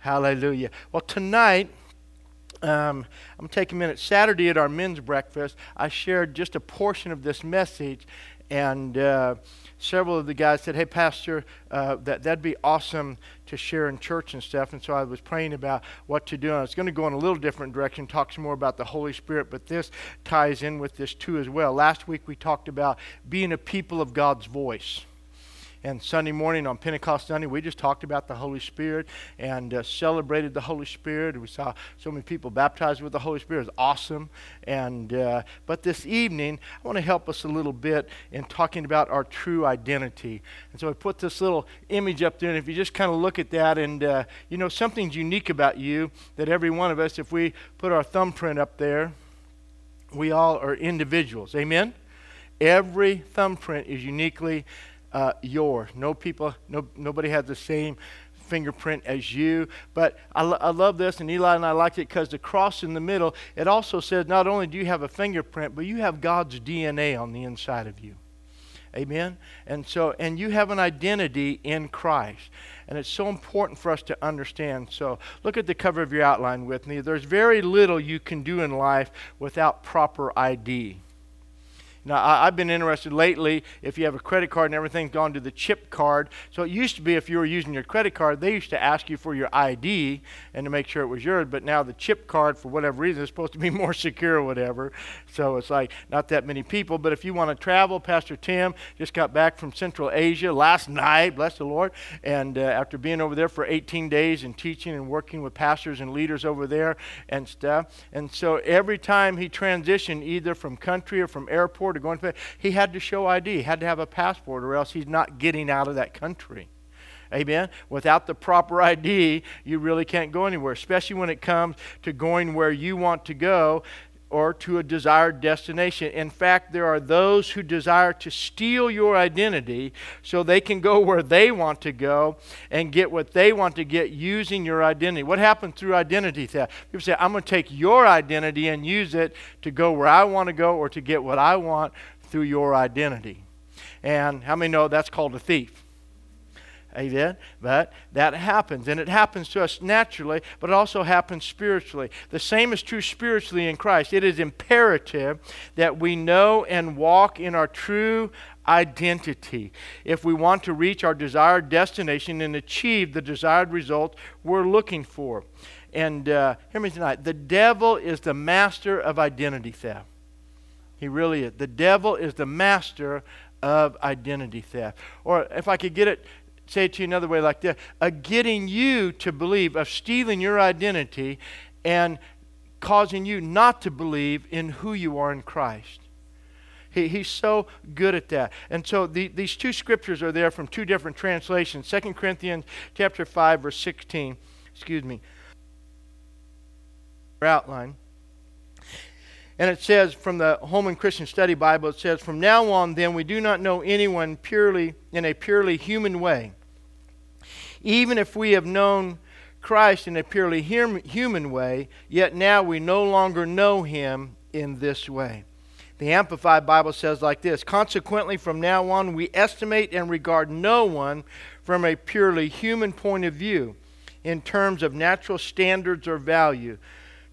Hallelujah. Well, tonight, um, I'm taking a minute. Saturday at our men's breakfast, I shared just a portion of this message, and uh, several of the guys said, "Hey, Pastor, uh, that that'd be awesome to share in church and stuff." And so I was praying about what to do. And I was going to go in a little different direction, talk some more about the Holy Spirit, but this ties in with this too as well. Last week we talked about being a people of God's voice. And Sunday morning on Pentecost Sunday, we just talked about the Holy Spirit and uh, celebrated the Holy Spirit. We saw so many people baptized with the Holy Spirit. It was awesome. And uh, but this evening, I want to help us a little bit in talking about our true identity. And so I put this little image up there, and if you just kind of look at that, and uh, you know something's unique about you that every one of us, if we put our thumbprint up there, we all are individuals. Amen. Every thumbprint is uniquely uh. No people, no, nobody has the same fingerprint as you. But I, lo- I love this, and Eli and I liked it because the cross in the middle, it also says not only do you have a fingerprint, but you have God's DNA on the inside of you. Amen. And so, and you have an identity in Christ. And it's so important for us to understand. So, look at the cover of your outline with me. There's very little you can do in life without proper ID. Now, I, have been interested lately if you have a credit card and everything's gone to the chip card. So it used to be if you were using your credit card, they used to ask you for your ID and to make sure it was yours. But now the chip card, for whatever reason, is supposed to be more secure or whatever. So it's like not that many people. But if you want to travel, Pastor Tim just got back from Central Asia last night, bless the Lord. And uh, after being over there for 18 days and teaching and working with pastors and leaders over there and stuff. And so every time he transitioned, either from country or from airport, to go to, he had to show ID. Had to have a passport, or else he's not getting out of that country. Amen. Without the proper ID, you really can't go anywhere, especially when it comes to going where you want to go or to a desired destination. In fact, there are those who desire to steal your identity so they can go where they want to go and get what they want to get using your identity. What happens through identity theft? People say, I'm going to take your identity and use it to go where I want to go or to get what I want through your identity. And how many know that's called a thief? Amen. But that happens. And it happens to us naturally, but it also happens spiritually. The same is true spiritually in Christ. It is imperative that we know and walk in our true identity if we want to reach our desired destination and achieve the desired result we're looking for. And uh, hear me tonight the devil is the master of identity theft. He really is. The devil is the master of identity theft. Or if I could get it say it to you another way like this a getting you to believe, of stealing your identity and causing you not to believe in who you are in Christ. He, he's so good at that. And so the, these two scriptures are there from two different translations. 2 Corinthians chapter 5, verse 16. Excuse me. Outline. And it says from the Holman Christian Study Bible, it says, From now on, then, we do not know anyone purely in a purely human way even if we have known Christ in a purely human way, yet now we no longer know him in this way. The Amplified Bible says like this Consequently, from now on, we estimate and regard no one from a purely human point of view in terms of natural standards or value.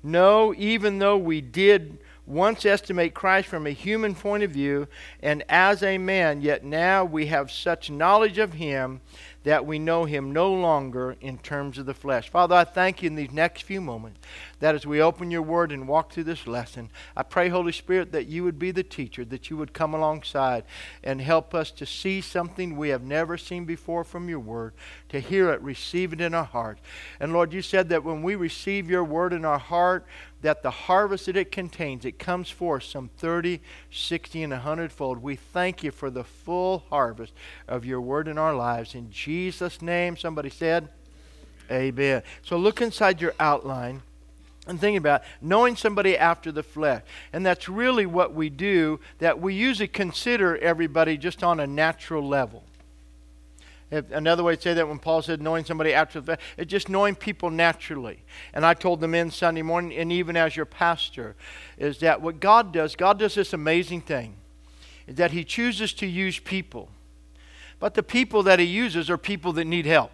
No, even though we did once estimate Christ from a human point of view and as a man, yet now we have such knowledge of him that we know him no longer in terms of the flesh. Father, I thank you in these next few moments that as we open your word and walk through this lesson, I pray, Holy Spirit, that you would be the teacher, that you would come alongside and help us to see something we have never seen before from your word, to hear it, receive it in our heart. And Lord, you said that when we receive your word in our heart, that the harvest that it contains, it comes forth some 30, 60, and 100 fold. We thank you for the full harvest of your word in our lives. In Jesus' name, somebody said, Amen. So look inside your outline and thinking about knowing somebody after the flesh. And that's really what we do, that we usually consider everybody just on a natural level. If, another way to say that when Paul said knowing somebody after the flesh, it's just knowing people naturally. And I told them in Sunday morning, and even as your pastor, is that what God does, God does this amazing thing, is that He chooses to use people. But the people that He uses are people that need help.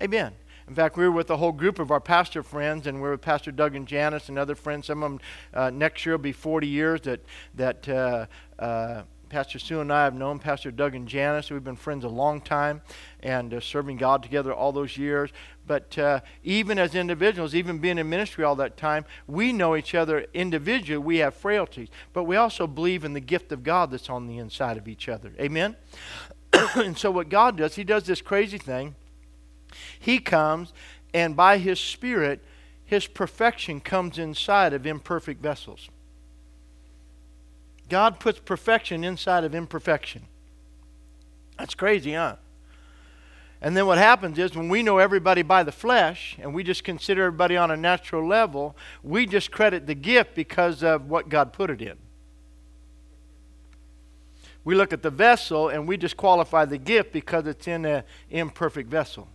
Amen. In fact, we were with a whole group of our pastor friends, and we are with Pastor Doug and Janice and other friends. Some of them uh, next year will be 40 years that that uh, uh, Pastor Sue and I have known Pastor Doug and Janice. We've been friends a long time and uh, serving God together all those years. But uh, even as individuals, even being in ministry all that time, we know each other individually. We have frailties, but we also believe in the gift of God that's on the inside of each other. Amen? and so, what God does, He does this crazy thing. He comes, and by His Spirit, His perfection comes inside of imperfect vessels. God puts perfection inside of imperfection. That's crazy, huh? And then what happens is when we know everybody by the flesh and we just consider everybody on a natural level, we discredit the gift because of what God put it in. We look at the vessel and we disqualify the gift because it's in an imperfect vessel.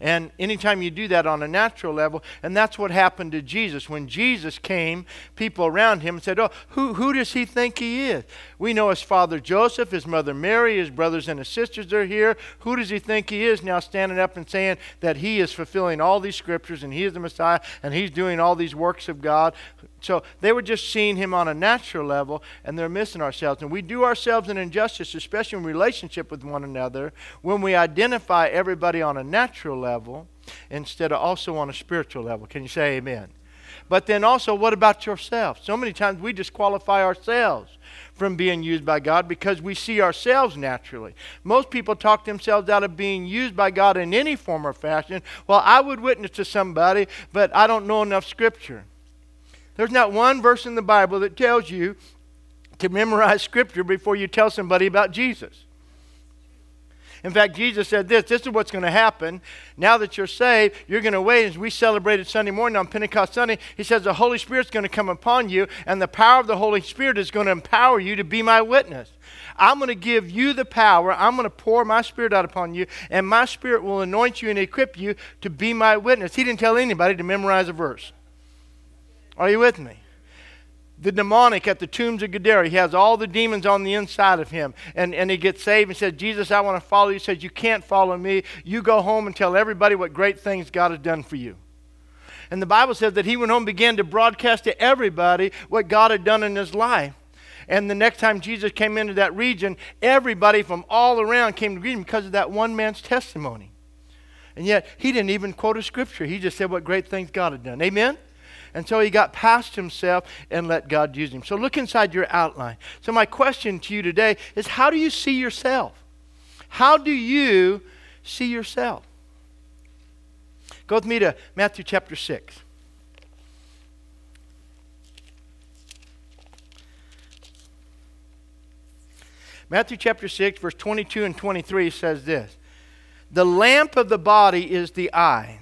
And anytime you do that on a natural level, and that's what happened to Jesus. When Jesus came, people around him said, Oh, who, who does he think he is? We know his father Joseph, his mother Mary, his brothers and his sisters are here. Who does he think he is now standing up and saying that he is fulfilling all these scriptures and he is the Messiah and he's doing all these works of God? So they were just seeing him on a natural level and they're missing ourselves. And we do ourselves an injustice, especially in relationship with one another, when we identify everybody on a natural level instead of also on a spiritual level. Can you say amen? But then also, what about yourself? So many times we disqualify ourselves from being used by God because we see ourselves naturally. Most people talk themselves out of being used by God in any form or fashion. Well, I would witness to somebody, but I don't know enough Scripture. There's not one verse in the Bible that tells you to memorize Scripture before you tell somebody about Jesus. In fact, Jesus said this this is what's going to happen. Now that you're saved, you're going to wait. As we celebrated Sunday morning on Pentecost Sunday, he says the Holy Spirit's going to come upon you, and the power of the Holy Spirit is going to empower you to be my witness. I'm going to give you the power. I'm going to pour my spirit out upon you, and my spirit will anoint you and equip you to be my witness. He didn't tell anybody to memorize a verse. Are you with me? The demoniac at the tombs of Gadara, he has all the demons on the inside of him. And, and he gets saved and says, Jesus, I want to follow you. He says, You can't follow me. You go home and tell everybody what great things God has done for you. And the Bible says that he went home and began to broadcast to everybody what God had done in his life. And the next time Jesus came into that region, everybody from all around came to greet him because of that one man's testimony. And yet, he didn't even quote a scripture. He just said what great things God had done. Amen? So he got past himself and let God use him. So look inside your outline. So, my question to you today is how do you see yourself? How do you see yourself? Go with me to Matthew chapter 6. Matthew chapter 6, verse 22 and 23 says this The lamp of the body is the eye.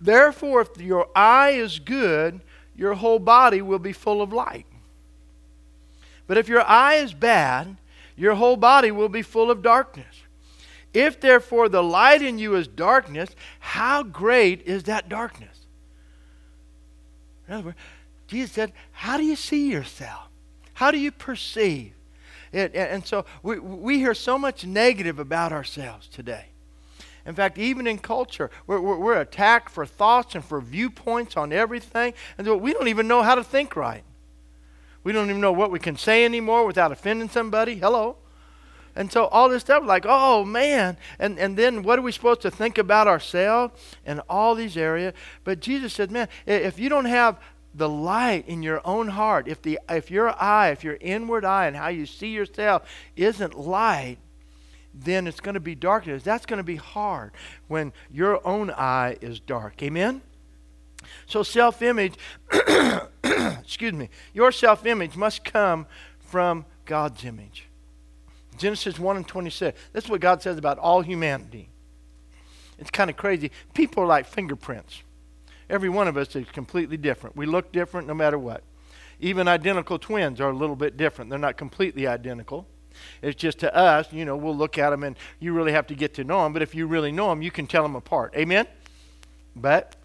Therefore, if your eye is good, your whole body will be full of light. But if your eye is bad, your whole body will be full of darkness. If therefore the light in you is darkness, how great is that darkness? In other words, Jesus said, How do you see yourself? How do you perceive? And, and so we, we hear so much negative about ourselves today. In fact, even in culture, we're, we're, we're, attacked for thoughts and for viewpoints on everything. And so we don't even know how to think right. We don't even know what we can say anymore without offending somebody. Hello. And so all this stuff, like, oh man. And, and then what are we supposed to think about ourselves and all these areas? But Jesus said, man, if you don't have the light in your own heart, if, the, if your eye, if your inward eye and how you see yourself isn't light, then it's going to be darkness. That's going to be hard when your own eye is dark. Amen? So, self image, excuse me, your self image must come from God's image. Genesis 1 and 26. That's what God says about all humanity. It's kind of crazy. People are like fingerprints. Every one of us is completely different. We look different no matter what. Even identical twins are a little bit different. They're not completely identical. It's just to us, you know, we'll look at them and you really have to get to know them. But if you really know them, you can tell them apart. Amen? But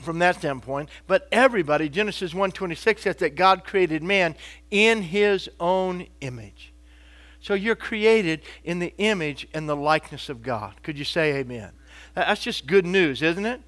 from that standpoint, but everybody, Genesis 1:26 says that God created man in his own image. So you're created in the image and the likeness of God. Could you say amen? That's just good news, isn't it?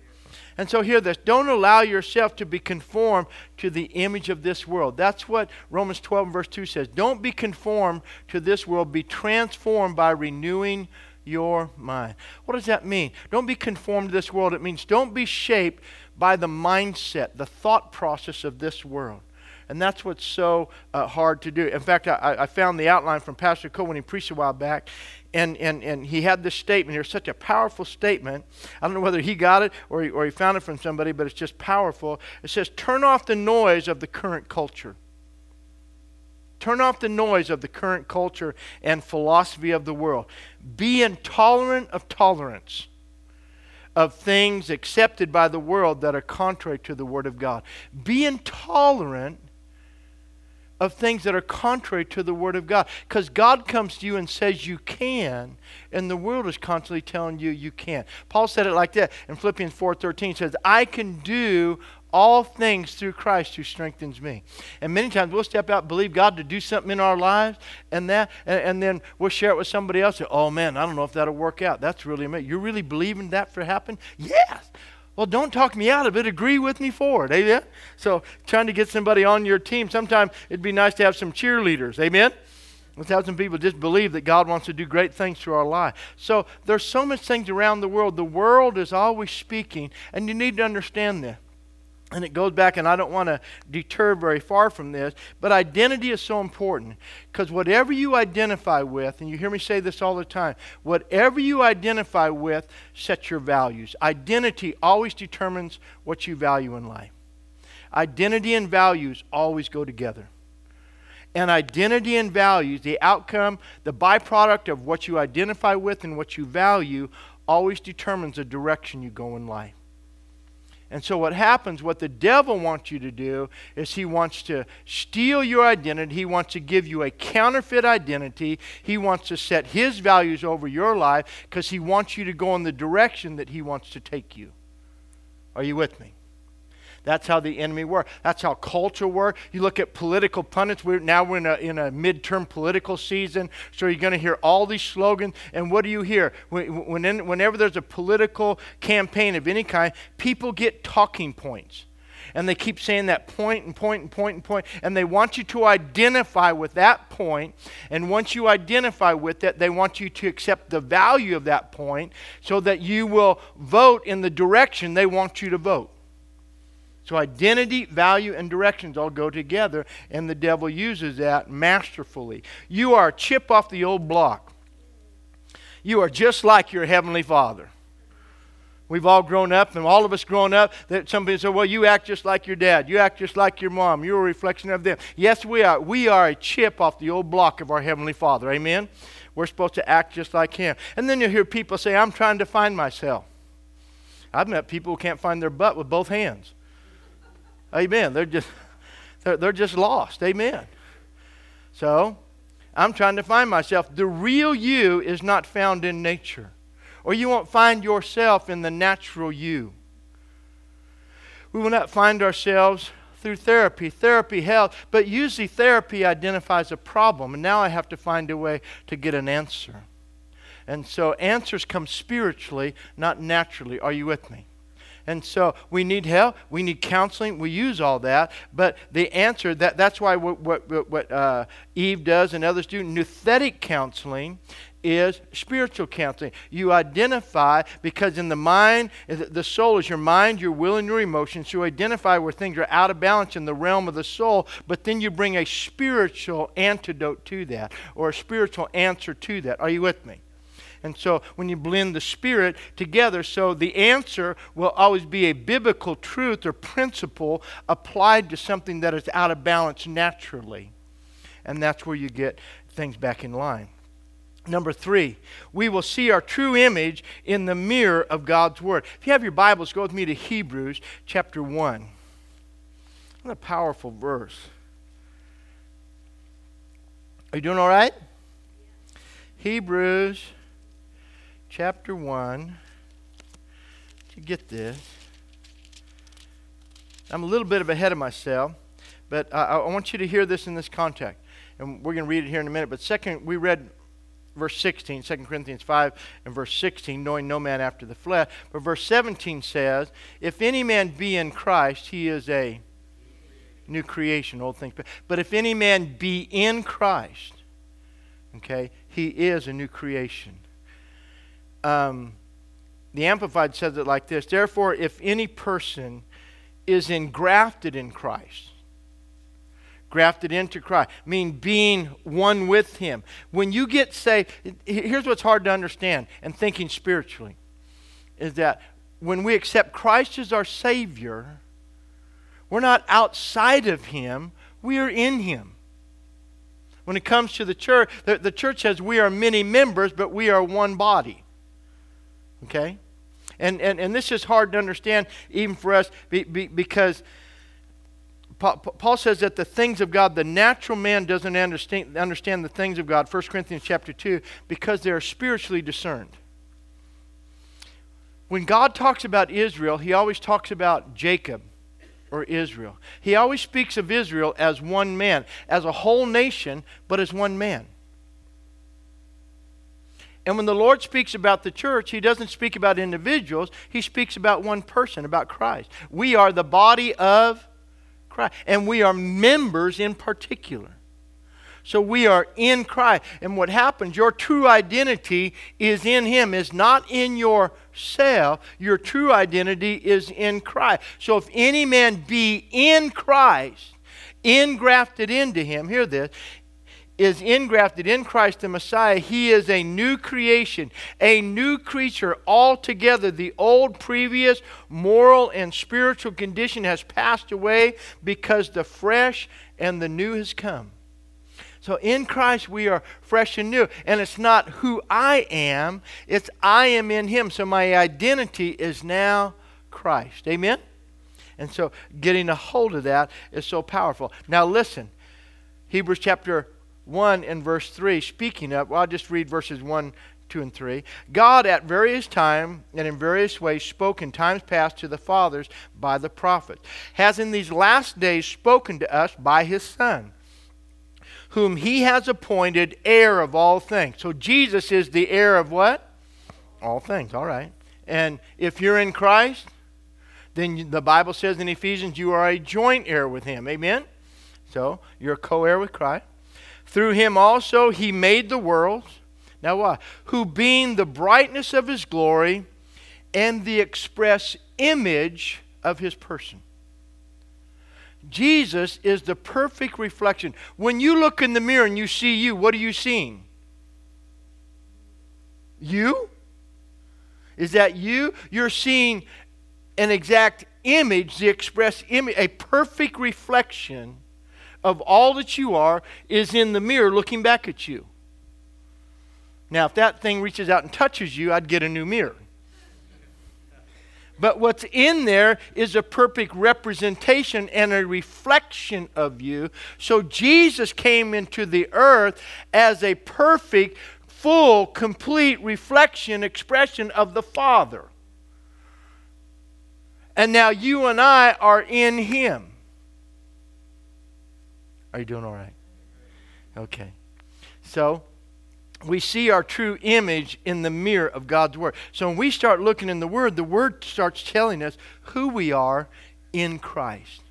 And so hear this don't allow yourself to be conformed to the image of this world. That's what Romans 12, verse 2 says. Don't be conformed to this world, be transformed by renewing your mind. What does that mean? Don't be conformed to this world. It means don't be shaped by the mindset, the thought process of this world. And that's what's so uh, hard to do. In fact, I, I, found the outline from Pastor Cole when he preached a while back, and, and, and he had this statement here, such a powerful statement. I don't know whether he got it or he, or he found it from somebody, but it's just powerful. It says, Turn off the noise of the current culture. Turn off the noise of the current culture and philosophy of the world. Be intolerant of tolerance of things accepted by the world that are contrary to the Word of God. Be intolerant of things that are contrary to the Word of God. Because God comes to you and says you can, and the world is constantly telling you you can't. Paul said it like that in Philippians 4.13. says, I can do all things through Christ who strengthens me. And many times we'll step out, believe God to do something in our lives, and that, and, and then we'll share it with somebody else. And, oh man, I don't know if that'll work out. That's really amazing. You're really believing that for happen? Yes. Well, don't talk me out of it. Agree with me for it. Amen. So, trying to get somebody on your team. Sometimes it'd be nice to have some cheerleaders. Amen. Let's have some people just believe that God wants to do great things through our life. So there's so much things around the world. The world is always speaking, and you need to understand this. And it goes back, and I don't want to deter very far from this, but identity is so important because whatever you identify with, and you hear me say this all the time, whatever you identify with sets your values. Identity always determines what you value in life. Identity and values always go together. And identity and values, the outcome, the byproduct of what you identify with and what you value, always determines the direction you go in life. And so, what happens, what the devil wants you to do, is he wants to steal your identity. He wants to give you a counterfeit identity. He wants to set his values over your life because he wants you to go in the direction that he wants to take you. Are you with me? That's how the enemy works. That's how culture works. You look at political pundits. We're, now we're in a, in a midterm political season, so you're going to hear all these slogans. And what do you hear? When, when, whenever there's a political campaign of any kind, people get talking points. And they keep saying that point and point and point and point. And they want you to identify with that point. And once you identify with it, they want you to accept the value of that point so that you will vote in the direction they want you to vote. So identity, value, and directions all go together, and the devil uses that masterfully. You are a chip off the old block. You are just like your heavenly Father. We've all grown up, and all of us grown up, that somebody said, Well, you act just like your dad. You act just like your mom. You're a reflection of them. Yes, we are. We are a chip off the old block of our Heavenly Father. Amen? We're supposed to act just like Him. And then you'll hear people say, I'm trying to find myself. I've met people who can't find their butt with both hands. Amen. They're just, they're, they're just lost. Amen. So, I'm trying to find myself. The real you is not found in nature, or you won't find yourself in the natural you. We will not find ourselves through therapy. Therapy helps, but usually therapy identifies a problem, and now I have to find a way to get an answer. And so answers come spiritually, not naturally. Are you with me? And so we need help. We need counseling. We use all that. But the answer, that, that's why what, what, what uh, Eve does and others do, nouthetic counseling is spiritual counseling. You identify because in the mind, the soul is your mind, your will, and your emotions. You identify where things are out of balance in the realm of the soul, but then you bring a spiritual antidote to that or a spiritual answer to that. Are you with me? And so when you blend the Spirit together, so the answer will always be a biblical truth or principle applied to something that is out of balance naturally. And that's where you get things back in line. Number three, we will see our true image in the mirror of God's Word. If you have your Bibles, go with me to Hebrews chapter 1. What a powerful verse. Are you doing all right? Hebrews chapter 1 to get this. I'm a little bit of ahead of myself, but I, I want you to hear this in this context. and we're going to read it here in a minute. But second, we read verse 16, 2 Corinthians 5 and verse 16, knowing no man after the flesh. But verse 17 says, If any man be in Christ, he is a new creation, old things. But if any man be in Christ, okay, he is a new creation. Um, the Amplified says it like this Therefore, if any person is engrafted in Christ, grafted into Christ, mean being one with Him. When you get saved, here's what's hard to understand and thinking spiritually is that when we accept Christ as our Savior, we're not outside of Him, we are in Him. When it comes to the church, the, the church says we are many members, but we are one body. Okay? And, and, and this is hard to understand even for us because Paul says that the things of God, the natural man doesn't understand, understand the things of God, 1 Corinthians chapter 2, because they are spiritually discerned. When God talks about Israel, he always talks about Jacob or Israel. He always speaks of Israel as one man, as a whole nation, but as one man. And when the Lord speaks about the church, He doesn't speak about individuals, He speaks about one person, about Christ. We are the body of Christ, and we are members in particular. So we are in Christ. And what happens, your true identity is in Him, is not in yourself. Your true identity is in Christ. So if any man be in Christ, ingrafted into Him, hear this, is ingrafted in Christ the Messiah, he is a new creation, a new creature altogether. The old, previous moral and spiritual condition has passed away because the fresh and the new has come. So in Christ we are fresh and new. And it's not who I am, it's I am in him. So my identity is now Christ. Amen? And so getting a hold of that is so powerful. Now listen. Hebrews chapter 1 and verse 3, speaking of, well, I'll just read verses 1, 2, and 3. God at various times and in various ways spoke in times past to the fathers by the prophets, has in these last days spoken to us by his Son, whom he has appointed heir of all things. So Jesus is the heir of what? All things, all right. And if you're in Christ, then the Bible says in Ephesians, you are a joint heir with him. Amen? So you're a co heir with Christ. Through him also he made the worlds. Now what? Who being the brightness of his glory and the express image of his person. Jesus is the perfect reflection. When you look in the mirror and you see you, what are you seeing? You? Is that you? You're seeing an exact image, the express image, a perfect reflection of all that you are is in the mirror looking back at you. Now, if that thing reaches out and touches you, I'd get a new mirror. But what's in there is a perfect representation and a reflection of you. So Jesus came into the earth as a perfect, full, complete reflection, expression of the Father. And now you and I are in Him. Are you doing all right? Okay. So, we see our true image in the mirror of God's Word. So, when we start looking in the Word, the Word starts telling us who we are in Christ.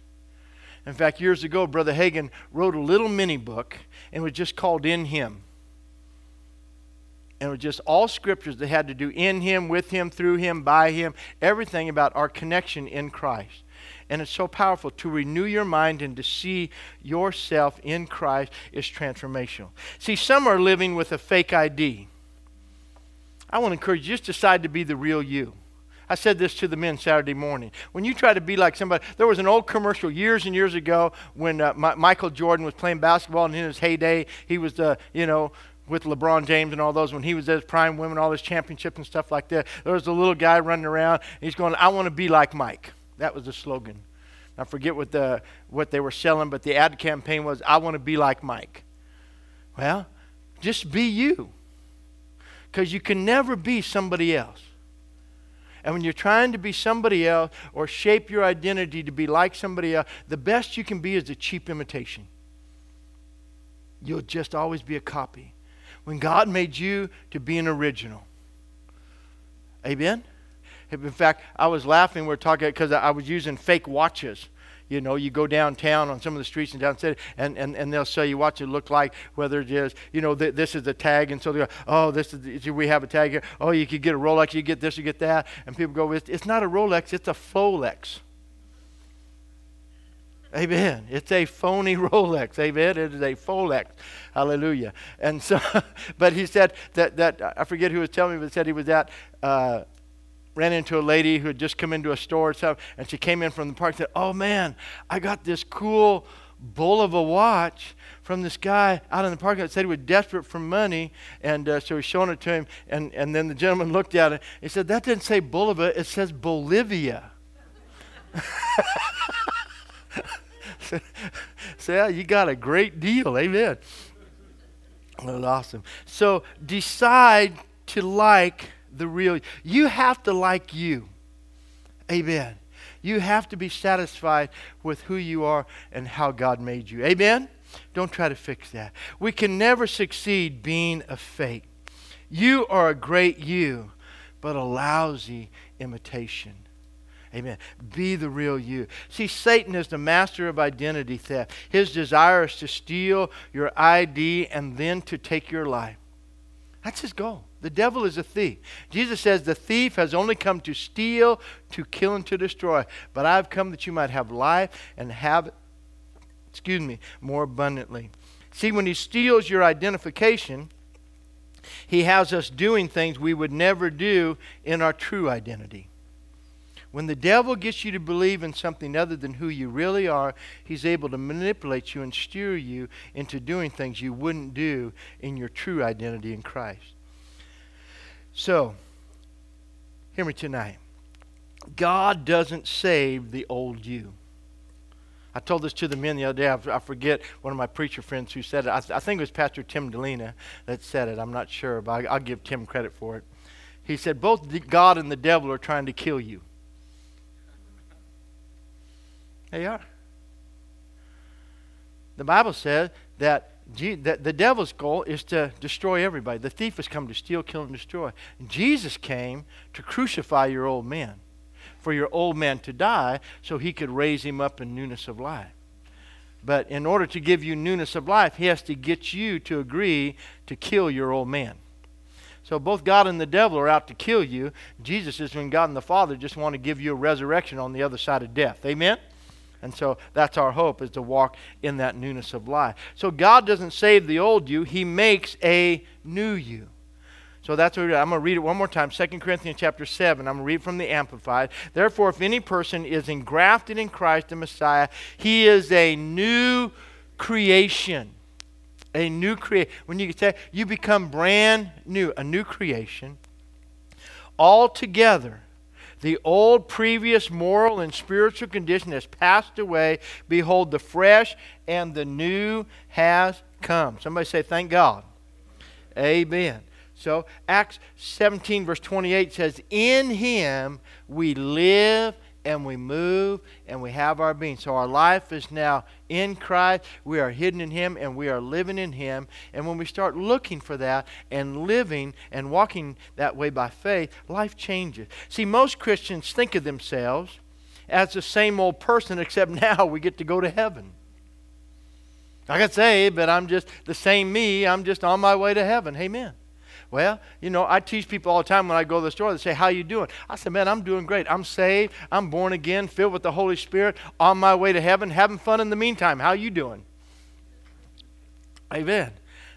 In fact, years ago, Brother Hagin wrote a little mini book, and it was just called In Him. And it was just all scriptures that had to do in Him, with Him, through Him, by Him, everything about our connection in Christ. And it's so powerful to renew your mind and to see yourself in Christ is transformational. See, some are living with a fake ID. I want to encourage you just decide to be the real you. I said this to the men Saturday morning. When you try to be like somebody, there was an old commercial years and years ago when uh, Michael Jordan was playing basketball and in his heyday. He was the, you know, with LeBron James and all those when he was at his prime, women, all his championship and stuff like that. There was a little guy running around. And he's going, I want to be like Mike. That was the slogan. I forget what, the, what they were selling, but the ad campaign was, I want to be like Mike. Well, just be you. Because you can never be somebody else. And when you're trying to be somebody else or shape your identity to be like somebody else, the best you can be is a cheap imitation. you'll just always be a copy. When God made you to be an original. Amen? In fact, I was laughing. We are talking because I was using fake watches. You know, you go downtown on some of the streets in down city, and, and, and they'll show you what it look like, whether it is, you know, th- this is the tag, and so they go, oh, this is the, we have a tag here. Oh, you could get a Rolex, you get this, you get that, and people go, it's, it's not a Rolex, it's a Folex. Amen. It's a phony Rolex. Amen. It is a Folex. Hallelujah. And so, but he said that, that I forget who was telling me, but said he was at, uh, ran into a lady who had just come into a store and stuff, and she came in from the park and said, Oh man, I got this cool Bulova watch from this guy out in the park that said he was desperate for money. And uh, so he's showing it to him. And, and then the gentleman looked at it. He said, That didn't say Bulova, it says Bolivia. so, you got a great deal. Amen. That's awesome. So decide to like the real. You have to like you. Amen. You have to be satisfied with who you are and how God made you. Amen. Don't try to fix that. We can never succeed being a fake. You are a great you, but a lousy imitation. Amen. Be the real you. See, Satan is the master of identity theft. His desire is to steal your ID and then to take your life. That's his goal. The devil is a thief. Jesus says, The thief has only come to steal, to kill, and to destroy. But I've come that you might have life and have excuse me, more abundantly. See, when he steals your identification, he has us doing things we would never do in our true identity. When the devil gets you to believe in something other than who you really are, he's able to manipulate you and steer you into doing things you wouldn't do in your true identity in Christ. So, hear me tonight. God doesn't save the old you. I told this to the men the other day. I, forget one of my preacher friends who said it. I, I, think it was Pastor Tim Delina that said it. I'm not sure, but I, will give Tim credit for it. He said, Both God and the devil are trying to kill you. They are. The Bible says that the devil's goal is to destroy everybody. The thief has come to steal, kill, and destroy. Jesus came to crucify your old man, for your old man to die, so he could raise him up in newness of life. But in order to give you newness of life, he has to get you to agree to kill your old man. So both God and the devil are out to kill you. Jesus is when God and the Father just want to give you a resurrection on the other side of death. Amen? And so that's our hope is to walk in that newness of life. So God doesn't save the old you, He makes a new you. So that's what I'm going to read it one more time. 2 Corinthians chapter 7. I'm going to read from the Amplified. Therefore, if any person is engrafted in Christ the Messiah, he is a new creation. A new creation. When you say you become brand new, a new creation, altogether the old previous moral and spiritual condition has passed away. Behold, the fresh and the new has come. Somebody say, Thank God. Amen. So, Acts 17, verse 28 says, In him we live and we move and we have our being. So our life is now in Christ. We are hidden in Him and we are living in Him. And when we start looking for that and living and walking that way by faith, life changes. See, most Christians think of themselves as the same old person, except now we get to go to heaven. I can say, but I'm just the same me. I'm just on my way to heaven. Amen. Well, you know, I teach people all the time when I go to the store, they say, How you doing? I said, Man, I'm doing great. I'm saved. I'm born again, filled with the Holy Spirit, on my way to heaven, having fun in the meantime. How you doing? Amen.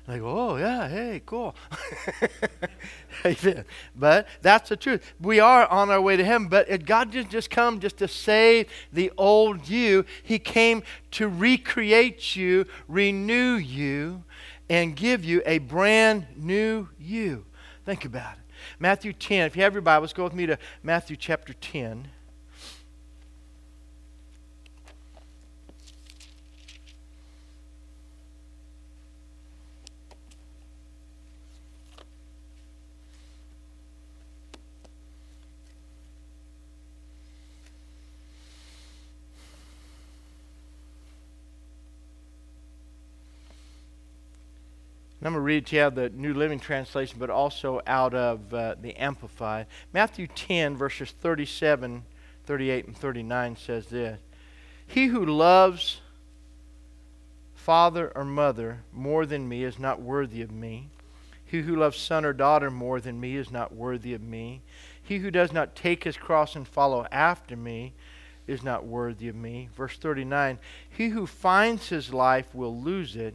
And they go, oh, yeah, hey, cool. Amen. But that's the truth. We are on our way to heaven, but God didn't just come just to save the old you. He came to recreate you, renew you, and give you a brand new you. Think about it. Matthew 10. If you have your Bibles, go with me to Matthew chapter 10. I'm going to read to you out of the New Living Translation, but also out of uh, the Amplified. Matthew 10, verses 37, 38, and 39 says this He who loves father or mother more than me is not worthy of me. He who loves son or daughter more than me is not worthy of me. He who does not take his cross and follow after me is not worthy of me. Verse 39 He who finds his life will lose it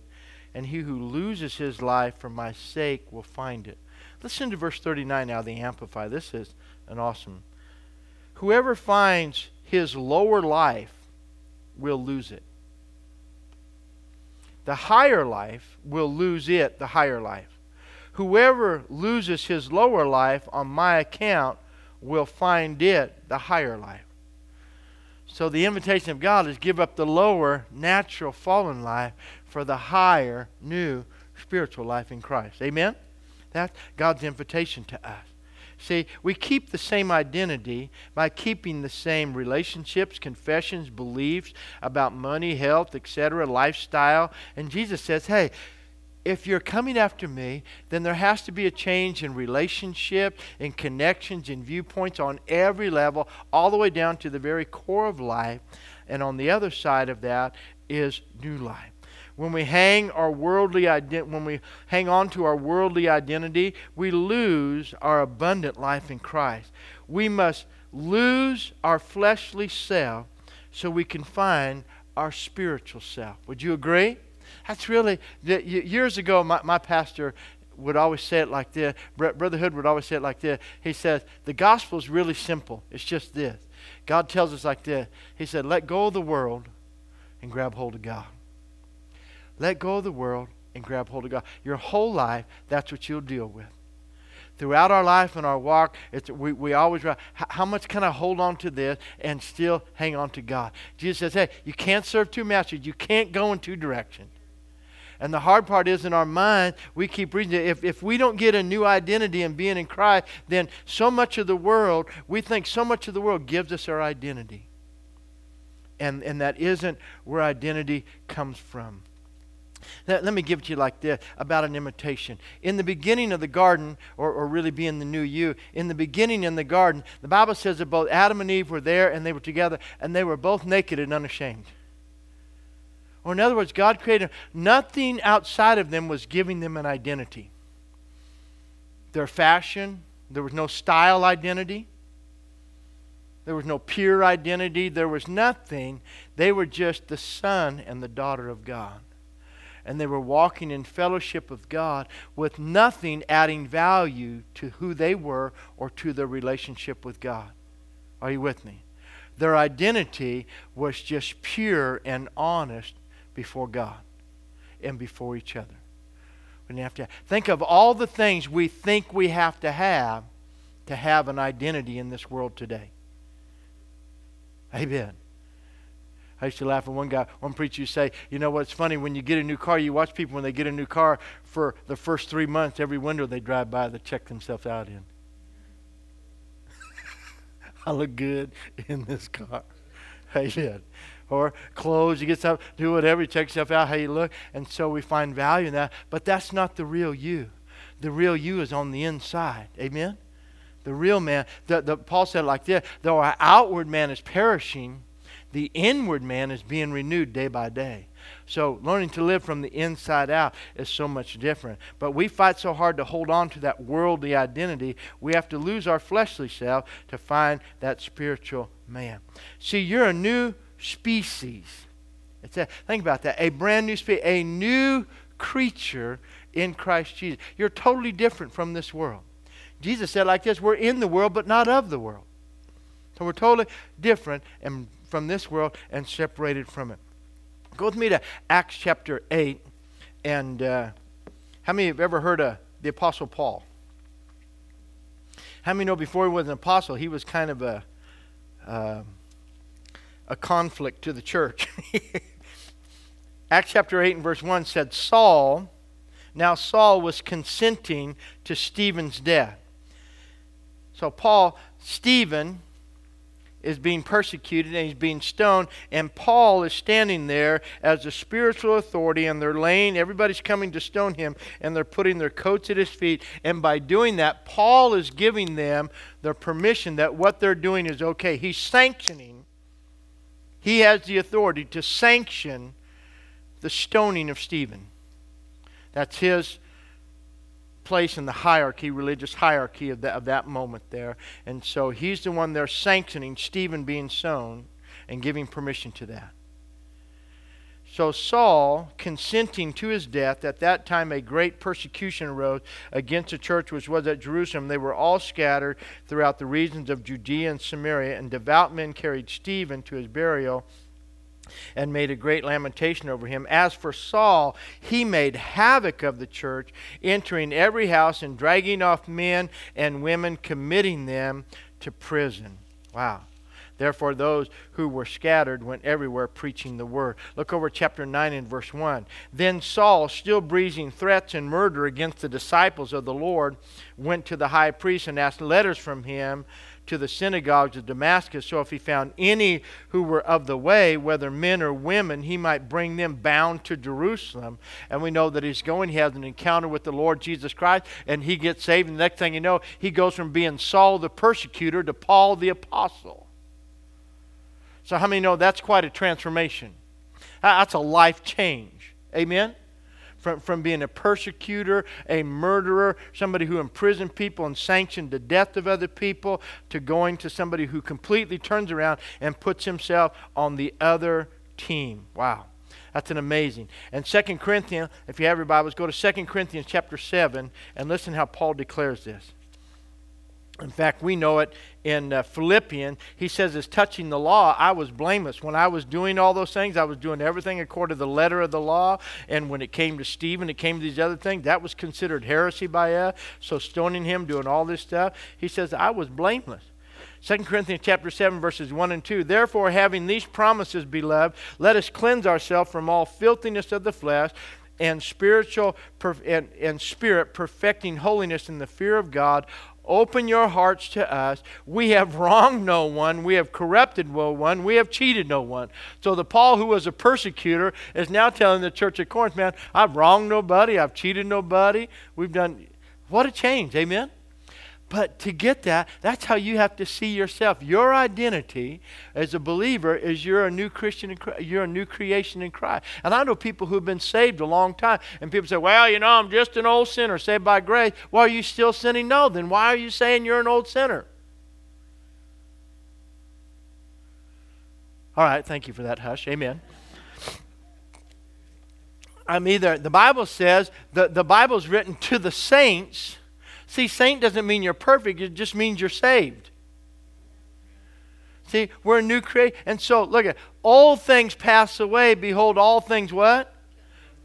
and he who loses his life for my sake will find it. Listen to verse 39 now, the Amplify. This is an awesome. Whoever finds his lower life will lose it. The higher life will lose it, the higher life. Whoever loses his lower life on my account will find it, the higher life. So the invitation of God is give up the lower, natural, fallen life for the higher, new spiritual life in Christ. Amen? That's God's invitation to us. See, we keep the same identity by keeping the same relationships, confessions, beliefs about money, health, etc., lifestyle. And Jesus says, hey, if you're coming after me, then there has to be a change in relationship, in connections, in viewpoints on every level, all the way down to the very core of life. And on the other side of that is new life. When we hang our worldly ident- when we hang on to our worldly identity, we lose our abundant life in Christ. We must lose our fleshly self so we can find our spiritual self. Would you agree? That's really, years ago, my, my pastor would always say it like this. Brother Hood would always say it like this. He says, The gospel is really simple. It's just this. God tells us like this. He said, Let go of the world and grab hold of God. Let go of the world and grab hold of God. Your whole life, that's what you'll deal with. Throughout our life and our walk, we, we always, how much can I hold on to this and still hang on to God? Jesus says, hey, you can't serve two masters. You can't go in two directions. And the hard part is in our mind, we keep reading it. If, if we don't get a new identity in being in Christ, then so much of the world, we think so much of the world gives us our identity. And, and that isn't where identity comes from. Let, let me give it to you like this about an imitation. In the beginning of the garden, or, or really being the new you, in the beginning in the garden, the Bible says that both Adam and Eve were there and they were together and they were both naked and unashamed. Or, in other words, God created them. nothing outside of them was giving them an identity. Their fashion, there was no style identity, there was no pure identity, there was nothing. They were just the son and the daughter of God. And they were walking in fellowship with God with nothing adding value to who they were or to their relationship with God. Are you with me? Their identity was just pure and honest before God and before each other. We have to think of all the things we think we have to have to have an identity in this world today. Amen. I used to laugh at one guy, one preacher used to say, you know what's funny, when you get a new car, you watch people when they get a new car for the first three months, every window they drive by, they check themselves out in. I look good in this car. Amen or clothes. You get stuff, do whatever. You check yourself out, how you look. And so we find value in that. But that's not the real you. The real you is on the inside. Amen? The real man, the, the, Paul said like this though our outward man is perishing, the inward man is being renewed day by day. So learning to live from the inside out is so much different. But we fight so hard to hold on to that worldly identity, we have to lose our fleshly self to find that spiritual man. See, you're a new species. It's a, think about that. A brand new species, a new creature in Christ Jesus. You're totally different from this world. Jesus said like this, we're in the world but not of the world. So we're totally different and from this world and separated from it. Go with me to Acts chapter 8. And uh, how many have ever heard of the Apostle Paul? How many know before he was an apostle, he was kind of a. Uh, a conflict to the church. Acts chapter 8 and verse 1 said, Saul, now Saul was consenting to Stephen's death. So, Paul, Stephen, is being persecuted and he's being stoned, and Paul is standing there as a spiritual authority, and they're laying, everybody's coming to stone him, and they're putting their coats at his feet. And by doing that, Paul is giving them the permission that what they're doing is okay. He's sanctioning, he has the authority to sanction the stoning of Stephen. That's his place in the hierarchy, religious hierarchy of that, of that moment there. And so he's the one there sanctioning Stephen being sown and giving permission to that. So Saul, consenting to his death, at that time a great persecution arose against the church which was at Jerusalem. They were all scattered throughout the regions of Judea and Samaria, and devout men carried Stephen to his burial and made a great lamentation over him. As for Saul, he made havoc of the church, entering every house and dragging off men and women, committing them to prison. Wow. Therefore, those who were scattered went everywhere preaching the word. Look over chapter 9 and verse 1. Then Saul, still breathing threats and murder against the disciples of the Lord, went to the high priest and asked letters from him to the synagogues of Damascus, so if he found any who were of the way, whether men or women, he might bring them bound to Jerusalem. And we know that he's going, he has an encounter with the Lord Jesus Christ, and he gets saved. And the next thing you know, he goes from being Saul the persecutor to Paul the apostle. So, how many know that's quite a transformation? That's a life change. Amen? from, from being a persecutor, a murderer, somebody who imprisoned people and sanctioned the death of other people, to going to somebody who completely turns around and puts himself on the other team. Wow. That's an amazing. And Second Corinthians, if you have your Bibles, go to Second Corinthians chapter 7 and listen how Paul declares this. In fact, we know it in uh, Philippians. He says, as touching the law, I was blameless. When I was doing all those things, I was doing everything according to the letter of the law. And when it came to Stephen, it came to these other things, that was considered heresy by us. So stoning him, doing all this stuff, he says, I was blameless. 2 Corinthians chapter 7 verses 1 and 2 Therefore having these promises beloved let us cleanse ourselves from all filthiness of the flesh and spiritual and, and spirit perfecting holiness in the fear of God Open your hearts to us. We have wronged no one. We have corrupted no one. We have cheated no one. So the Paul who was a persecutor is now telling the church at Corinth, man, I've wronged nobody. I've cheated nobody. We've done. What a change. Amen? But to get that, that's how you have to see yourself. Your identity as a believer is you're a new Christian, you're a new creation in Christ. And I know people who've been saved a long time, and people say, well, you know, I'm just an old sinner saved by grace. Well, are you still sinning? No. Then why are you saying you're an old sinner? All right, thank you for that hush. Amen. I'm either, the Bible says, the, the Bible's written to the saints See, saint doesn't mean you're perfect, it just means you're saved. See, we're a new creation. And so, look at all things pass away. Behold, all things what?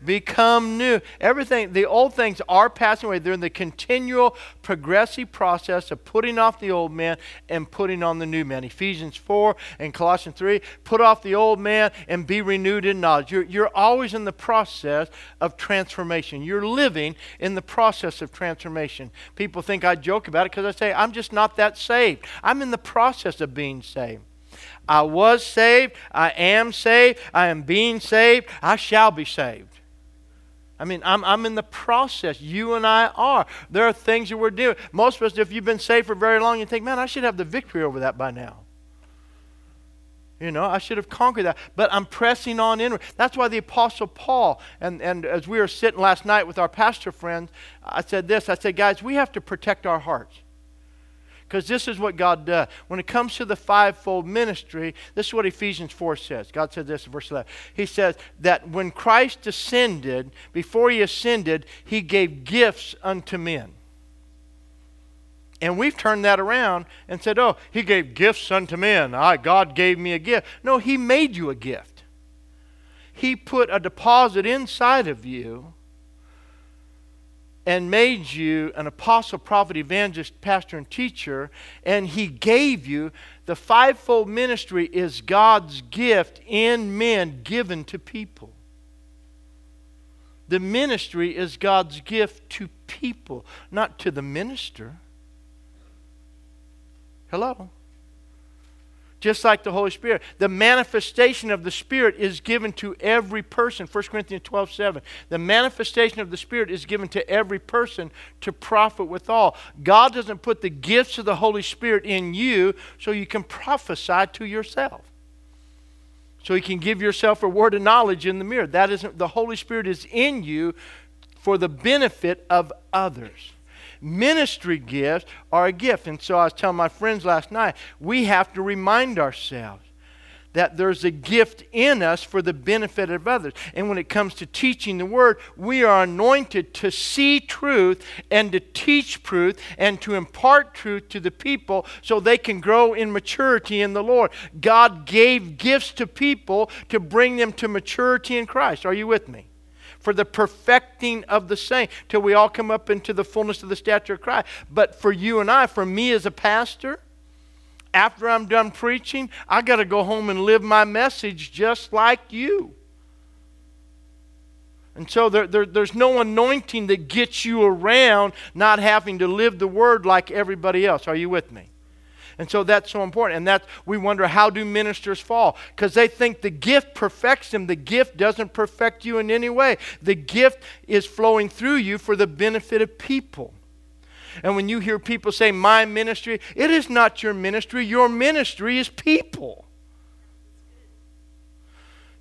Become new. Everything, the old things are passing away. They're in the continual, progressive process of putting off the old man and putting on the new man. Ephesians 4 and Colossians 3 put off the old man and be renewed in knowledge. You're, you're always in the process of transformation. You're living in the process of transformation. People think I joke about it because I say, I'm just not that saved. I'm in the process of being saved. I was saved. I am saved. I am being saved. I shall be saved. I mean, I'm, I'm in the process. You and I are. There are things that we're doing. Most of us, if you've been saved for very long, you think, man, I should have the victory over that by now. You know, I should have conquered that. But I'm pressing on inward. That's why the Apostle Paul, and, and as we were sitting last night with our pastor friends, I said this I said, guys, we have to protect our hearts. Because this is what God does. When it comes to the fivefold ministry, this is what Ephesians 4 says. God said this in verse 11. He says that when Christ ascended, before he ascended, he gave gifts unto men. And we've turned that around and said, oh, he gave gifts unto men. I, God gave me a gift. No, he made you a gift. He put a deposit inside of you and made you an apostle, prophet, evangelist, pastor, and teacher, and he gave you the fivefold ministry is God's gift in men given to people. The ministry is God's gift to people, not to the minister. Hello? Just like the Holy Spirit. The manifestation of the Spirit is given to every person. 1 Corinthians 12 7. The manifestation of the Spirit is given to every person to profit withal. God doesn't put the gifts of the Holy Spirit in you so you can prophesy to yourself. So you can give yourself a word of knowledge in the mirror. That isn't the Holy Spirit is in you for the benefit of others. Ministry gifts are a gift. And so I was telling my friends last night, we have to remind ourselves that there's a gift in us for the benefit of others. And when it comes to teaching the word, we are anointed to see truth and to teach truth and to impart truth to the people so they can grow in maturity in the Lord. God gave gifts to people to bring them to maturity in Christ. Are you with me? For the perfecting of the saint, till we all come up into the fullness of the stature of Christ. But for you and I, for me as a pastor, after I'm done preaching, I got to go home and live my message just like you. And so there, there, there's no anointing that gets you around not having to live the word like everybody else. Are you with me? And so that's so important. And that we wonder how do ministers fall? Because they think the gift perfects them. The gift doesn't perfect you in any way. The gift is flowing through you for the benefit of people. And when you hear people say, My ministry, it is not your ministry. Your ministry is people.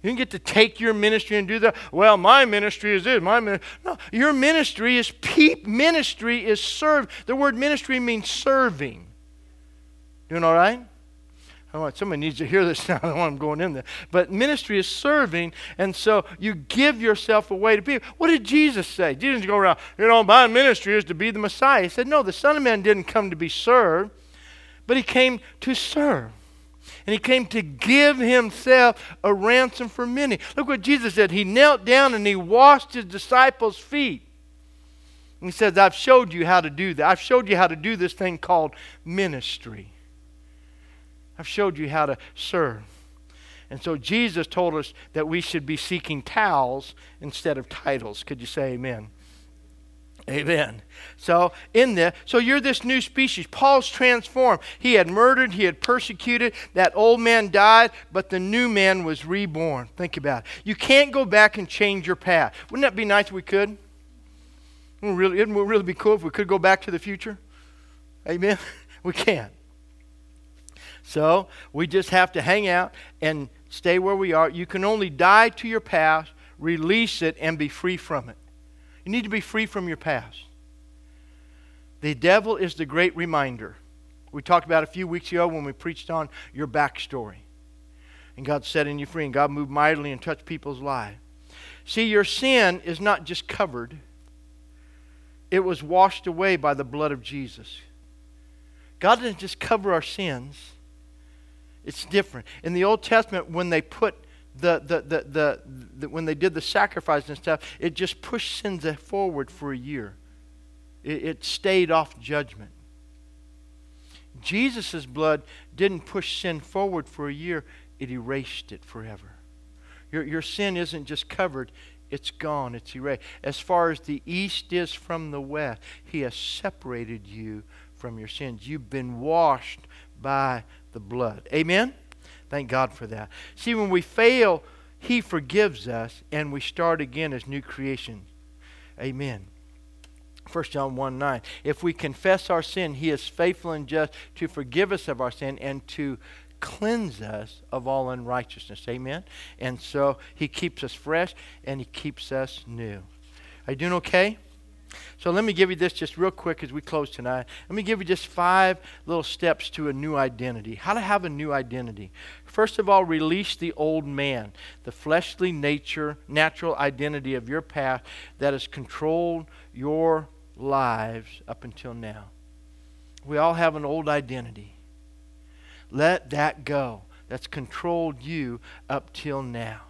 You can get to take your ministry and do that. Well, my ministry is this. My min-. no, your ministry is peep. Ministry is serve. The word ministry means serving. Doing all right? I want somebody needs to hear this now. I don't want them going in there. But ministry is serving, and so you give yourself away to people. What did Jesus say? Jesus didn't go around, you know, my ministry is to be the Messiah. He said, No, the Son of Man didn't come to be served, but he came to serve. And he came to give himself a ransom for many. Look what Jesus said. He knelt down and he washed his disciples' feet. And he says, I've showed you how to do that. I've showed you how to do this thing called ministry. I've showed you how to serve. And so Jesus told us that we should be seeking towels instead of titles. Could you say amen? Amen. So in there, so you're this new species. Paul's transformed. He had murdered, he had persecuted. That old man died, but the new man was reborn. Think about it. You can't go back and change your path. Wouldn't that be nice if we could? It would really be cool if we could go back to the future. Amen. We can't. So we just have to hang out and stay where we are. You can only die to your past, release it, and be free from it. You need to be free from your past. The devil is the great reminder. We talked about a few weeks ago when we preached on your backstory. And God setting you free, and God moved mightily and touched people's lives. See, your sin is not just covered, it was washed away by the blood of Jesus. God didn't just cover our sins, it's different. In the Old Testament, when they put the, the, the, the, the when they did the sacrifice and stuff, it just pushed sins forward for a year. It, it stayed off judgment. Jesus' blood didn't push sin forward for a year, it erased it forever. Your, your sin isn't just covered, it's gone, it's erased. As far as the east is from the west, He has separated you from your sins. You've been washed by the blood. Amen? Thank God for that. See, when we fail, He forgives us and we start again as new creations. Amen. 1 John 1 9. If we confess our sin, He is faithful and just to forgive us of our sin and to cleanse us of all unrighteousness. Amen. And so He keeps us fresh and He keeps us new. Are you doing okay? So let me give you this just real quick as we close tonight. Let me give you just five little steps to a new identity. How to have a new identity. First of all, release the old man, the fleshly nature, natural identity of your past that has controlled your lives up until now. We all have an old identity. Let that go. That's controlled you up till now.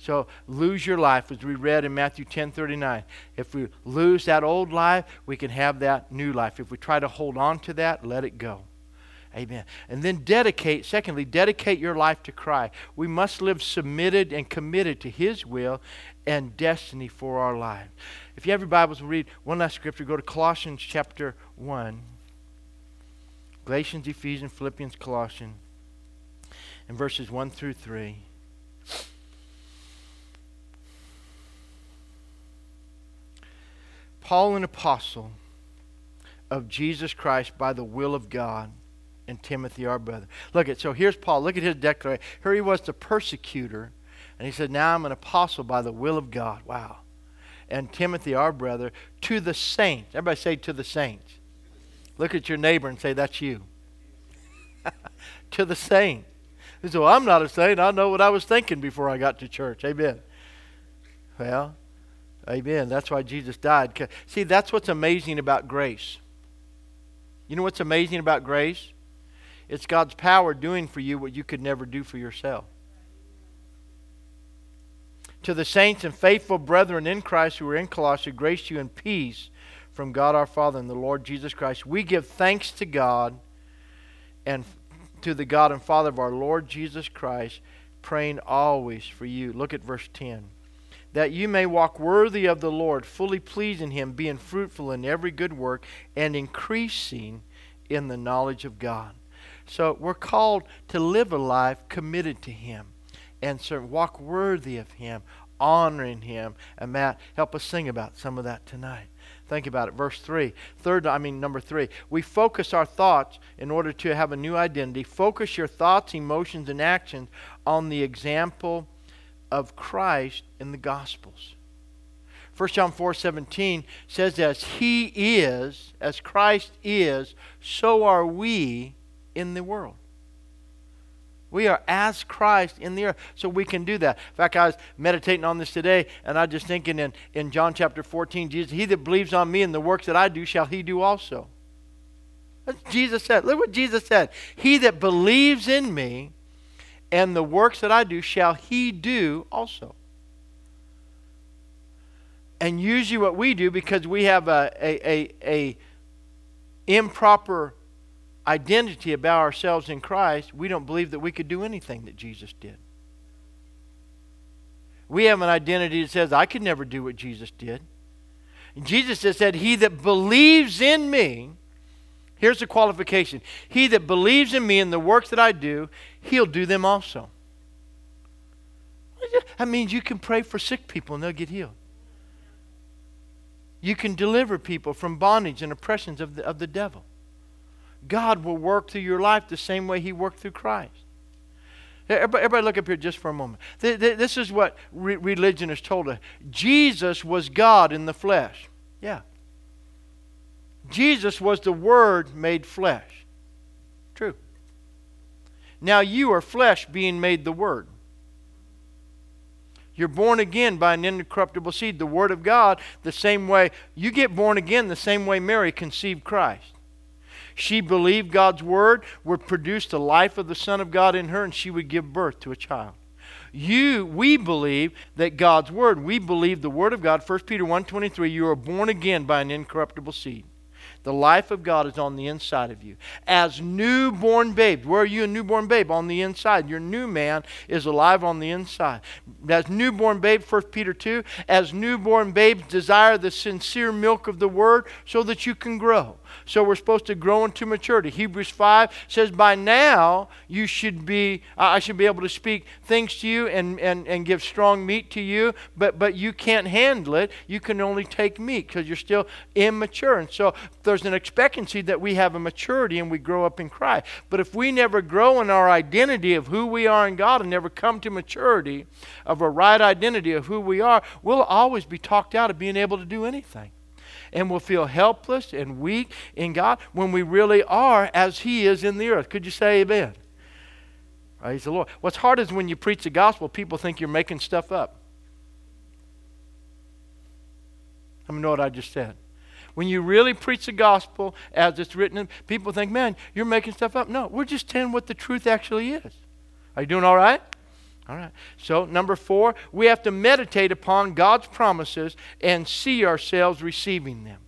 So lose your life, as we read in Matthew 10 39. If we lose that old life, we can have that new life. If we try to hold on to that, let it go. Amen. And then dedicate, secondly, dedicate your life to Christ. We must live submitted and committed to His will and destiny for our lives. If you have your Bibles, we'll read one last scripture. Go to Colossians chapter 1. Galatians, Ephesians, Philippians, Colossians. in verses 1 through 3. Paul, an apostle of Jesus Christ by the will of God, and Timothy, our brother. Look at so here's Paul. Look at his declaration. Here he was the persecutor, and he said, Now I'm an apostle by the will of God. Wow. And Timothy, our brother, to the saints. Everybody say to the saints. Look at your neighbor and say, That's you. to the saints. He said, Well, I'm not a saint. I know what I was thinking before I got to church. Amen. Well, amen. That's why Jesus died. See, that's what's amazing about grace. You know what's amazing about grace? It's God's power doing for you what you could never do for yourself. To the saints and faithful brethren in Christ who are in Colossae, grace you and peace from God our Father and the Lord Jesus Christ. We give thanks to God and to the God and Father of our Lord Jesus Christ, praying always for you. Look at verse 10. That you may walk worthy of the Lord, fully pleasing Him, being fruitful in every good work, and increasing in the knowledge of God. So we're called to live a life committed to Him and serve, walk worthy of Him, honoring Him. And Matt, help us sing about some of that tonight. Think about it. Verse 3. Third, I mean, number 3. We focus our thoughts in order to have a new identity. Focus your thoughts, emotions, and actions on the example of Christ in the Gospels. 1 John 4 17 says, As He is, as Christ is, so are we in the world. We are as Christ in the earth. So we can do that. In fact, I was meditating on this today, and I was just thinking in, in John chapter 14, Jesus, He that believes on me and the works that I do shall he do also. That's Jesus said. Look what Jesus said. He that believes in me and the works that I do shall he do also. And usually what we do, because we have a, a, a, a improper identity about ourselves in Christ, we don't believe that we could do anything that Jesus did. We have an identity that says, I could never do what Jesus did. And Jesus has said, He that believes in me, here's the qualification He that believes in me and the works that I do, he'll do them also. That means you can pray for sick people and they'll get healed. You can deliver people from bondage and oppressions of the, of the devil. God will work through your life the same way He worked through Christ. Everybody, everybody look up here just for a moment. This is what re- religion has told us Jesus was God in the flesh. Yeah. Jesus was the Word made flesh. True. Now you are flesh being made the Word. You're born again by an incorruptible seed, the Word of God, the same way you get born again, the same way Mary conceived Christ. She believed God's word would produce the life of the Son of God in her, and she would give birth to a child. You, we believe that God's word, we believe the word of God, 1 Peter 1.23, you are born again by an incorruptible seed. The life of God is on the inside of you. As newborn babes, where are you a newborn babe? On the inside. Your new man is alive on the inside. As newborn babes, 1 Peter 2, as newborn babes desire the sincere milk of the word so that you can grow. So we're supposed to grow into maturity. Hebrews 5 says, By now you should be, I should be able to speak things to you and, and, and give strong meat to you, but, but you can't handle it. You can only take meat because you're still immature. And so there's an expectancy that we have a maturity and we grow up in Christ. But if we never grow in our identity of who we are in God and never come to maturity of a right identity of who we are, we'll always be talked out of being able to do anything and will feel helpless and weak in God when we really are as He is in the earth. Could you say amen? Praise the Lord. What's hard is when you preach the gospel, people think you're making stuff up. Me know what I just said. When you really preach the gospel as it's written, people think, man, you're making stuff up. No, we're just telling what the truth actually is. Are you doing all right? All right. So, number four, we have to meditate upon God's promises and see ourselves receiving them.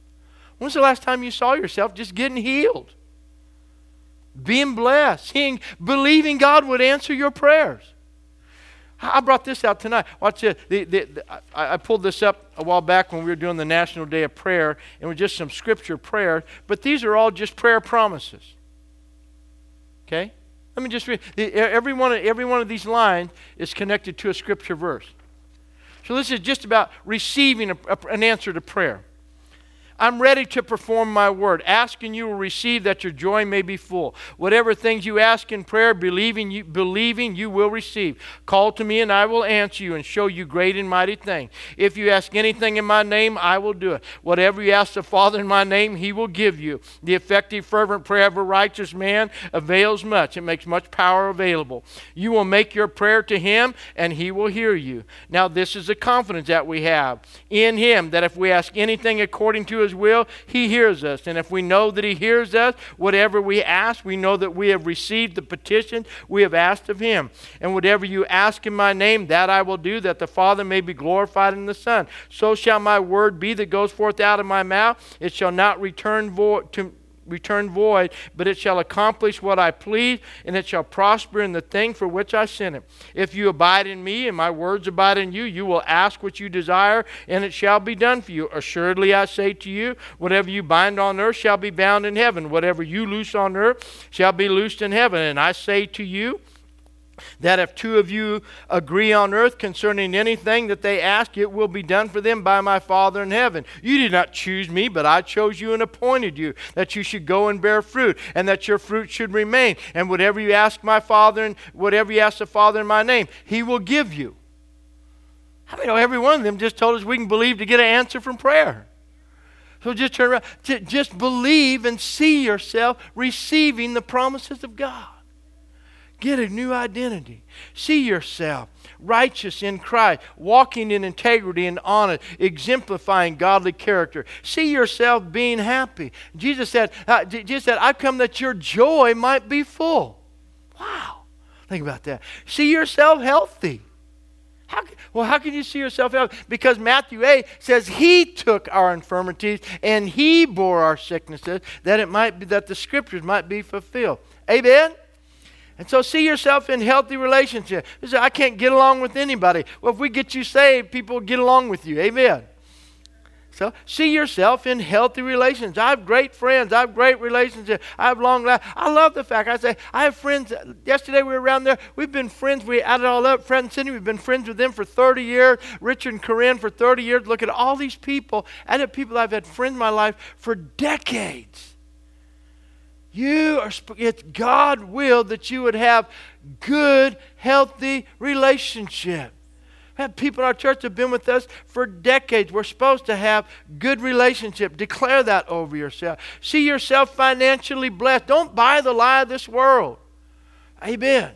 When's the last time you saw yourself just getting healed? Being blessed, seeing, believing God would answer your prayers. I brought this out tonight. Watch this. The, the, the, I, I, pulled this up a while back when we were doing the National Day of Prayer, and it was just some scripture prayer, but these are all just prayer promises. Okay? Let me just read. Every one, of, every one of these lines is connected to a scripture verse. So this is just about receiving a, a, an answer to prayer. I'm ready to perform my word. Ask and you will receive that your joy may be full. Whatever things you ask in prayer, believing you, believing you will receive. Call to me and I will answer you and show you great and mighty things. If you ask anything in my name, I will do it. Whatever you ask the Father in my name, he will give you. The effective, fervent prayer of a righteous man avails much. It makes much power available. You will make your prayer to him and he will hear you. Now, this is the confidence that we have in him that if we ask anything according to his his will, He hears us. And if we know that He hears us, whatever we ask, we know that we have received the petition we have asked of Him. And whatever you ask in my name, that I will do, that the Father may be glorified in the Son. So shall my word be that goes forth out of my mouth. It shall not return void to return void, but it shall accomplish what I please, and it shall prosper in the thing for which I sent it. If you abide in me, and my words abide in you, you will ask what you desire, and it shall be done for you. Assuredly, I say to you, whatever you bind on earth shall be bound in heaven. Whatever you loose on earth shall be loosed in heaven. And I say to you, that if two of you agree on earth concerning anything that they ask, it will be done for them by my Father in heaven. You did not choose me, but I chose you and appointed you, that you should go and bear fruit, and that your fruit should remain. And whatever you ask my Father, and whatever you ask the Father in my name, he will give you. Many know every one of them just told us we can believe to get an answer from prayer? So just turn around. Just believe and see yourself receiving the promises of God. Get a new identity. See yourself righteous in Christ, walking in integrity and honor, exemplifying godly character. See yourself being happy. Jesus said, uh, Jesus said, I've come that your joy might be full. Wow. Think about that. See yourself healthy. How, well, how can you see yourself healthy? Because Matthew 8 says he took our infirmities and he bore our sicknesses that it might be that the scriptures might be fulfilled. Amen. And so see yourself in healthy relationships. I can't get along with anybody. Well, if we get you saved, people get along with you. Amen. So see yourself in healthy relations. I have great friends. I have great relationships. I have long life. I love the fact. I say I have friends. Yesterday we were around there. We've been friends. We added all up. Fred and Cindy. We've been friends with them for 30 years. Richard and Corinne for 30 years. Look at all these people. I have people I've had friends in my life for decades. You are, it's God will that you would have good, healthy relationship. Have people in our church have been with us for decades. We're supposed to have good relationship. Declare that over yourself. See yourself financially blessed. Don't buy the lie of this world. Amen.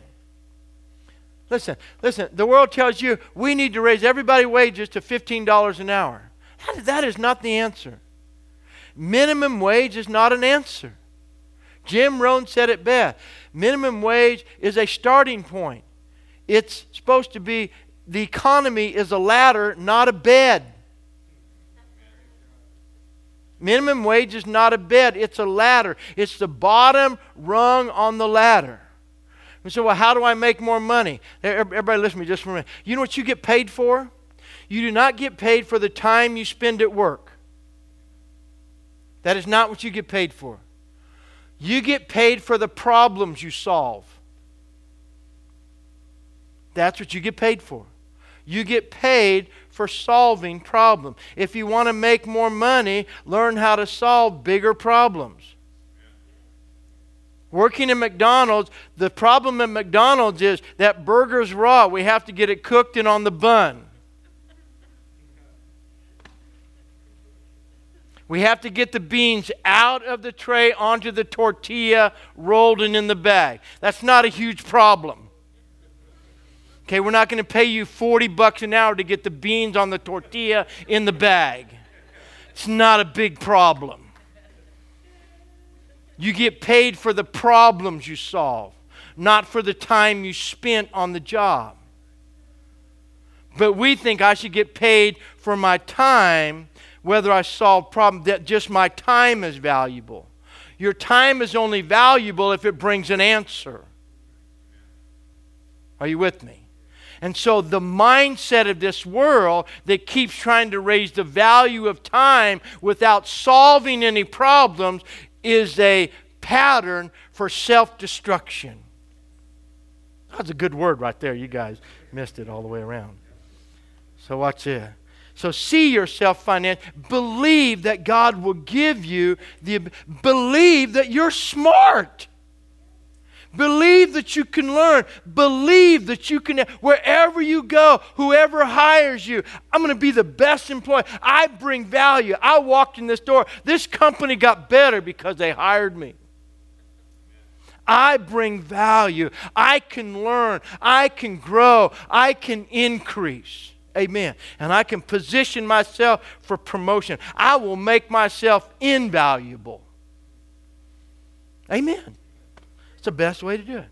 Listen, listen. The world tells you we need to raise everybody wages to $15 an hour. that is not the answer. Minimum wage is not an answer. Jim Rohn said it best minimum wage is a starting point. It's supposed to be the economy is a ladder, not a bed. Minimum wage is not a bed, it's a ladder. It's the bottom rung on the ladder. And so, well, how do I make more money? Everybody, listen to me just for a minute. You know what you get paid for? You do not get paid for the time you spend at work. That is not what you get paid for. You get paid for the problems you solve. That's what you get paid for. You get paid for solving problems. If you want to make more money, learn how to solve bigger problems. Working in McDonald's, the problem at McDonald's is that burger's raw. We have to get it cooked and on the bun. We have to get the beans out of the tray onto the tortilla, rolled and in the bag. That's not a huge problem. Okay, we're not going to pay you 40 bucks an hour to get the beans on the tortilla in the bag. It's not a big problem. You get paid for the problems you solve, not for the time you spent on the job. But we think I should get paid for my time whether I solve problems, that just my time is valuable. Your time is only valuable if it brings an answer. Are you with me? And so the mindset of this world that keeps trying to raise the value of time without solving any problems is a pattern for self destruction. That's a good word right there. You guys missed it all the way around. So watch this. So see yourself financially. Believe that God will give you the believe that you're smart. Believe that you can learn. Believe that you can, wherever you go, whoever hires you, I'm going to be the best employee. I bring value. I walked in this door. This company got better because they hired me. I bring value. I can learn. I can grow. I can increase. Amen. And I can position myself for promotion. I will make myself invaluable. Amen. It's the best way to do it.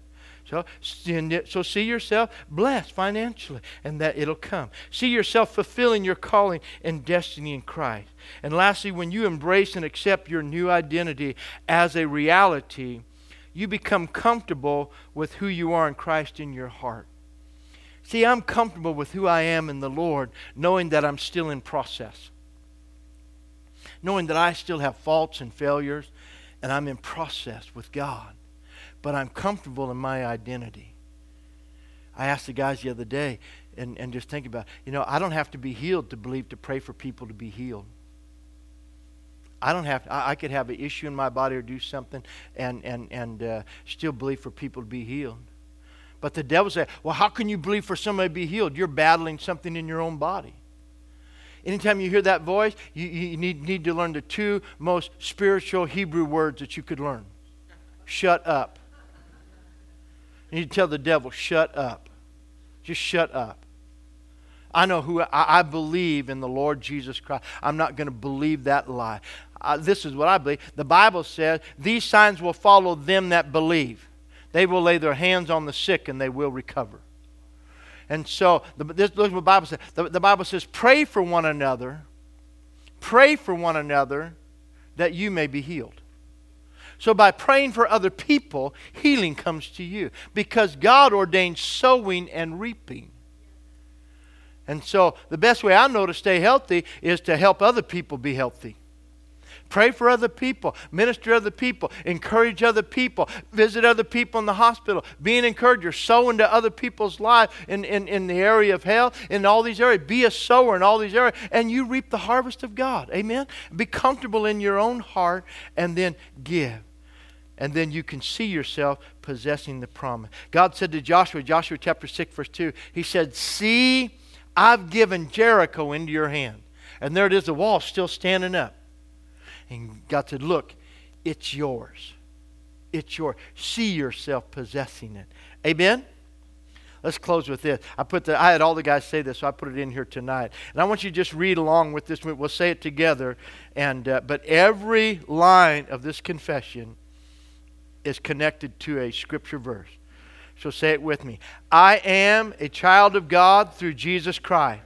So, so see yourself blessed financially, and that it'll come. See yourself fulfilling your calling and destiny in Christ. And lastly, when you embrace and accept your new identity as a reality, you become comfortable with who you are in Christ in your heart. See, I'm comfortable with who I am in the Lord, knowing that I'm still in process. Knowing that I still have faults and failures, and I'm in process with God. But I'm comfortable in my identity. I asked the guys the other day, and, and just think about, you know, I don't have to be healed to believe to pray for people to be healed. I don't have to, I, I could have an issue in my body or do something and, and, and uh, still believe for people to be healed. But the devil said, Well, how can you believe for somebody to be healed? You're battling something in your own body. Anytime you hear that voice, you, you need, need to learn the two most spiritual Hebrew words that you could learn shut up. You need to tell the devil, shut up. Just shut up. I know who I, I believe in the Lord Jesus Christ. I'm not going to believe that lie. Uh, this is what I believe. The Bible says, These signs will follow them that believe. They will lay their hands on the sick and they will recover. And so, the, this, look what the Bible says. The, the Bible says, pray for one another. Pray for one another that you may be healed. So, by praying for other people, healing comes to you because God ordained sowing and reaping. And so, the best way I know to stay healthy is to help other people be healthy. Pray for other people, minister to other people, encourage other people, visit other people in the hospital, be an encourager, sow into other people's lives in, in, in the area of health, in all these areas. Be a sower in all these areas, and you reap the harvest of God. Amen? Be comfortable in your own heart and then give. And then you can see yourself possessing the promise. God said to Joshua, Joshua chapter 6, verse 2, He said, See, I've given Jericho into your hand. And there it is, the wall still standing up. And God said, Look, it's yours. It's yours. See yourself possessing it. Amen? Let's close with this. I put the I had all the guys say this, so I put it in here tonight. And I want you to just read along with this. We'll say it together. And uh, but every line of this confession is connected to a scripture verse. So say it with me. I am a child of God through Jesus Christ.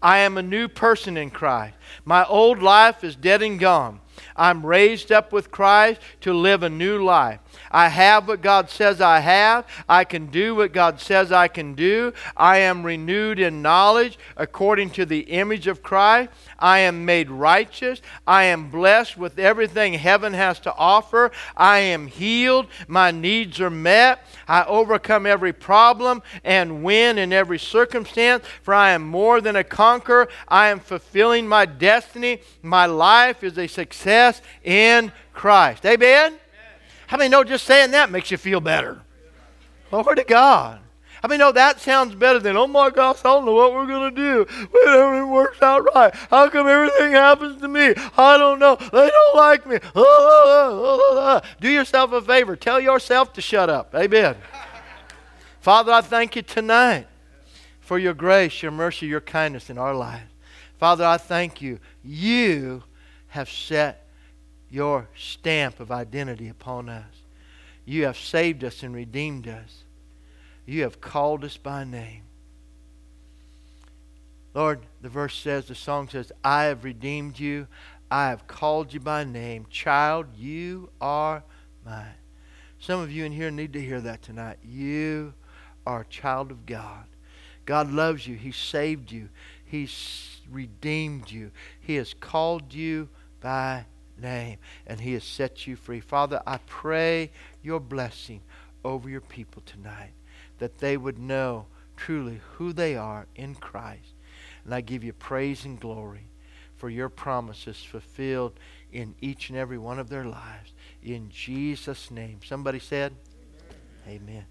I am a new person in Christ. My old life is dead and gone. I'm raised up with Christ to live a new life. I have what God says I have. I can do what God says I can do. I am renewed in knowledge according to the image of Christ. I am made righteous. I am blessed with everything heaven has to offer. I am healed. My needs are met. I overcome every problem and win in every circumstance, for I am more than a conqueror. I am fulfilling my destiny. My life is a success in Christ. Amen? How many know just saying that makes you feel better? Glory to God. I mean, no, that sounds better than, oh my gosh, I don't know what we're going to do. But everything works out right. How come everything happens to me? I don't know. They don't like me. Do yourself a favor. Tell yourself to shut up. Amen. Father, I thank you tonight for your grace, your mercy, your kindness in our lives. Father, I thank you. You have set your stamp of identity upon us. You have saved us and redeemed us. You have called us by name. Lord, the verse says, the song says, I have redeemed you. I have called you by name. Child, you are mine. Some of you in here need to hear that tonight. You are a child of God. God loves you. He saved you. He's redeemed you. He has called you by name, and He has set you free. Father, I pray your blessing over your people tonight, that they would know truly who they are in Christ. And I give you praise and glory for your promises fulfilled in each and every one of their lives. In Jesus' name. Somebody said, Amen. Amen.